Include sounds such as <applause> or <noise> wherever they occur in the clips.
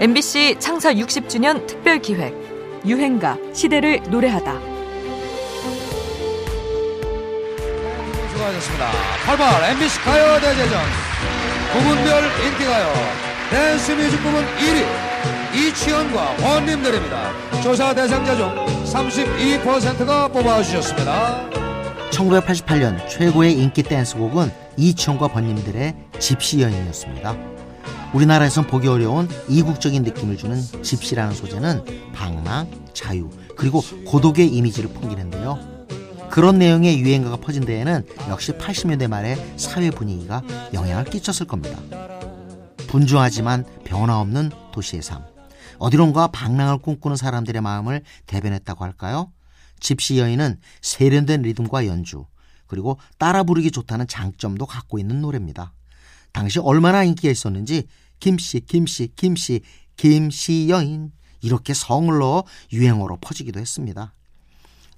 MBC 창사 60주년 특별 기획 유행가 시대를 노래하다. 수고하셨습니다. 8번 MBC 가요 대제전 부분별 인기가요 댄스 뮤직 부분 1위 이치현과 원님들입니다. 조사 대상자 중 32%가 뽑아주셨습니다. 1988년 최고의 인기 댄스곡은 이치현과 번님들의 집시 여인이었습니다. 우리나라에선 보기 어려운 이국적인 느낌을 주는 집시라는 소재는 방랑, 자유, 그리고 고독의 이미지를 풍기는데요. 그런 내용의 유행가가 퍼진 데에는 역시 80년대 말의 사회 분위기가 영향을 끼쳤을 겁니다. 분주하지만 변화 없는 도시의 삶. 어디론가 방랑을 꿈꾸는 사람들의 마음을 대변했다고 할까요? 집시 여인은 세련된 리듬과 연주, 그리고 따라 부르기 좋다는 장점도 갖고 있는 노래입니다. 당시 얼마나 인기가 있었는지 김씨, 김씨, 김씨, 김씨 여인 이렇게 성을 넣어 유행어로 퍼지기도 했습니다.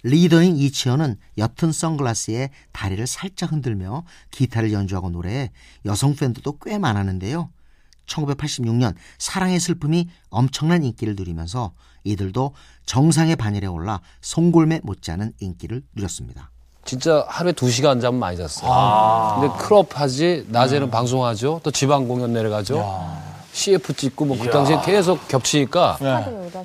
리더인 이치현은 옅은 선글라스에 다리를 살짝 흔들며 기타를 연주하고 노래해 여성 팬들도 꽤 많았는데요. 1986년 사랑의 슬픔이 엄청난 인기를 누리면서 이들도 정상의 반열에 올라 송골매 못지않은 인기를 누렸습니다. 진짜 하루에 두 시간 잠 많이 잤어요. 근데 클럽 하지, 낮에는 방송하죠. 또 지방 공연 내려가죠. CF 찍고 뭐 그 당시에 계속 겹치니까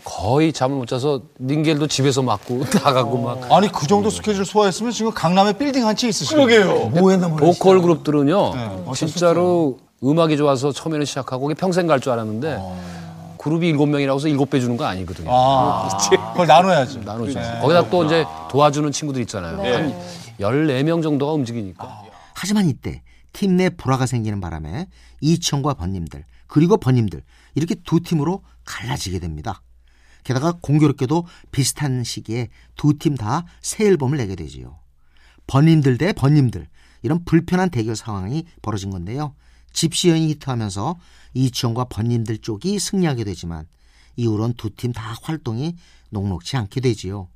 거의 잠을 못 자서 닌겔도 집에서 맞고 나가고 <laughs> 막. 아니 그 정도 스케줄 소화했으면 지금 강남에 빌딩 한 채 있으시고 그러게요. 뭐 했나 모르겠어요. 보컬 그룹들은요. 네, 진짜로 음악이 좋아서 처음에는 시작하고 평생 갈 줄 알았는데 그룹이 일곱 명이라고 해서 일곱 배 주는 거 아니거든요. 아, 그걸 나눠야죠. 나누죠. 네. 거기다 또 이제 도와주는 친구들 있잖아요. 한 14명 정도가 움직이니까. 하지만 이때 팀 내 불화가 생기는 바람에 이천과 번님들 그리고 번님들 이렇게 두 팀으로 갈라지게 됩니다. 게다가 공교롭게도 비슷한 시기에 두 팀 다 새 앨범을 내게 되지요. 번님들 대 번님들 이런 불편한 대결 상황이 벌어진 건데요. 집시연이 히트하면서 이치현과 번님들 쪽이 승리하게 되지만 이후론 두 팀 다 활동이 녹록치 않게 되지요.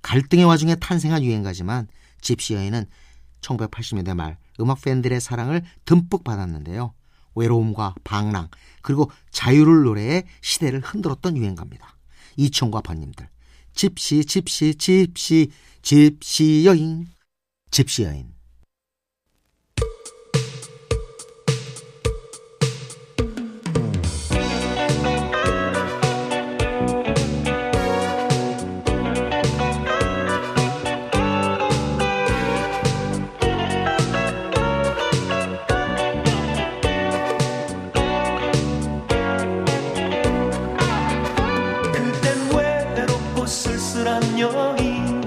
갈등의 와중에 탄생한 유행가지만 집시 여인은 1980년대 말 음악 팬들의 사랑을 듬뿍 받았는데요. 외로움과 방랑 그리고 자유를 노래해 시대를 흔들었던 유행가입니다. 이천과 번님들 집시 집시 집시 집시 여인 집시 여인 쓸쓸한 여인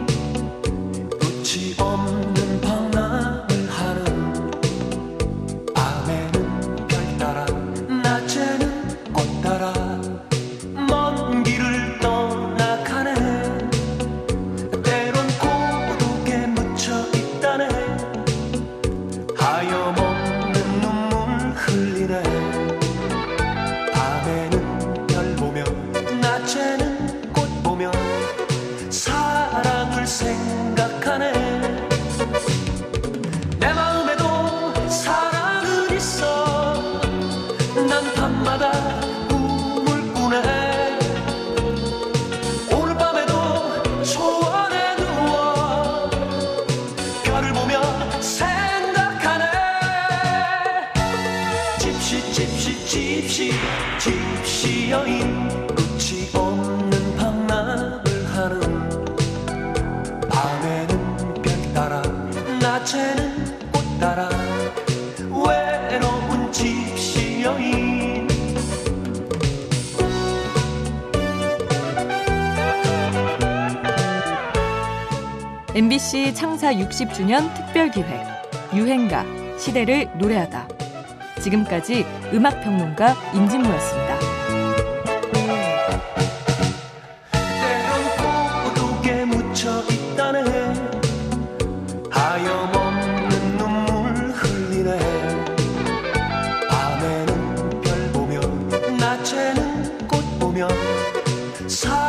끝이 없는 방랑을 하는 밤에는 별 따라 낮에는 꽃 따라 먼 길을 떠나가네. 때론 고독에 묻혀 있다네. 하염없는 눈물 흘리네. 밤에는 집시 집시 집시 집시 여인. 끝이 없는 방랑을 하는 밤에는 별 따라 낮에는 꽃 따라. 외로운 집시 여인. MBC 창사 60주년 특별 기획 유행가 시대를 노래하다. 지금까지 음악평론가 임진모였습니다. 사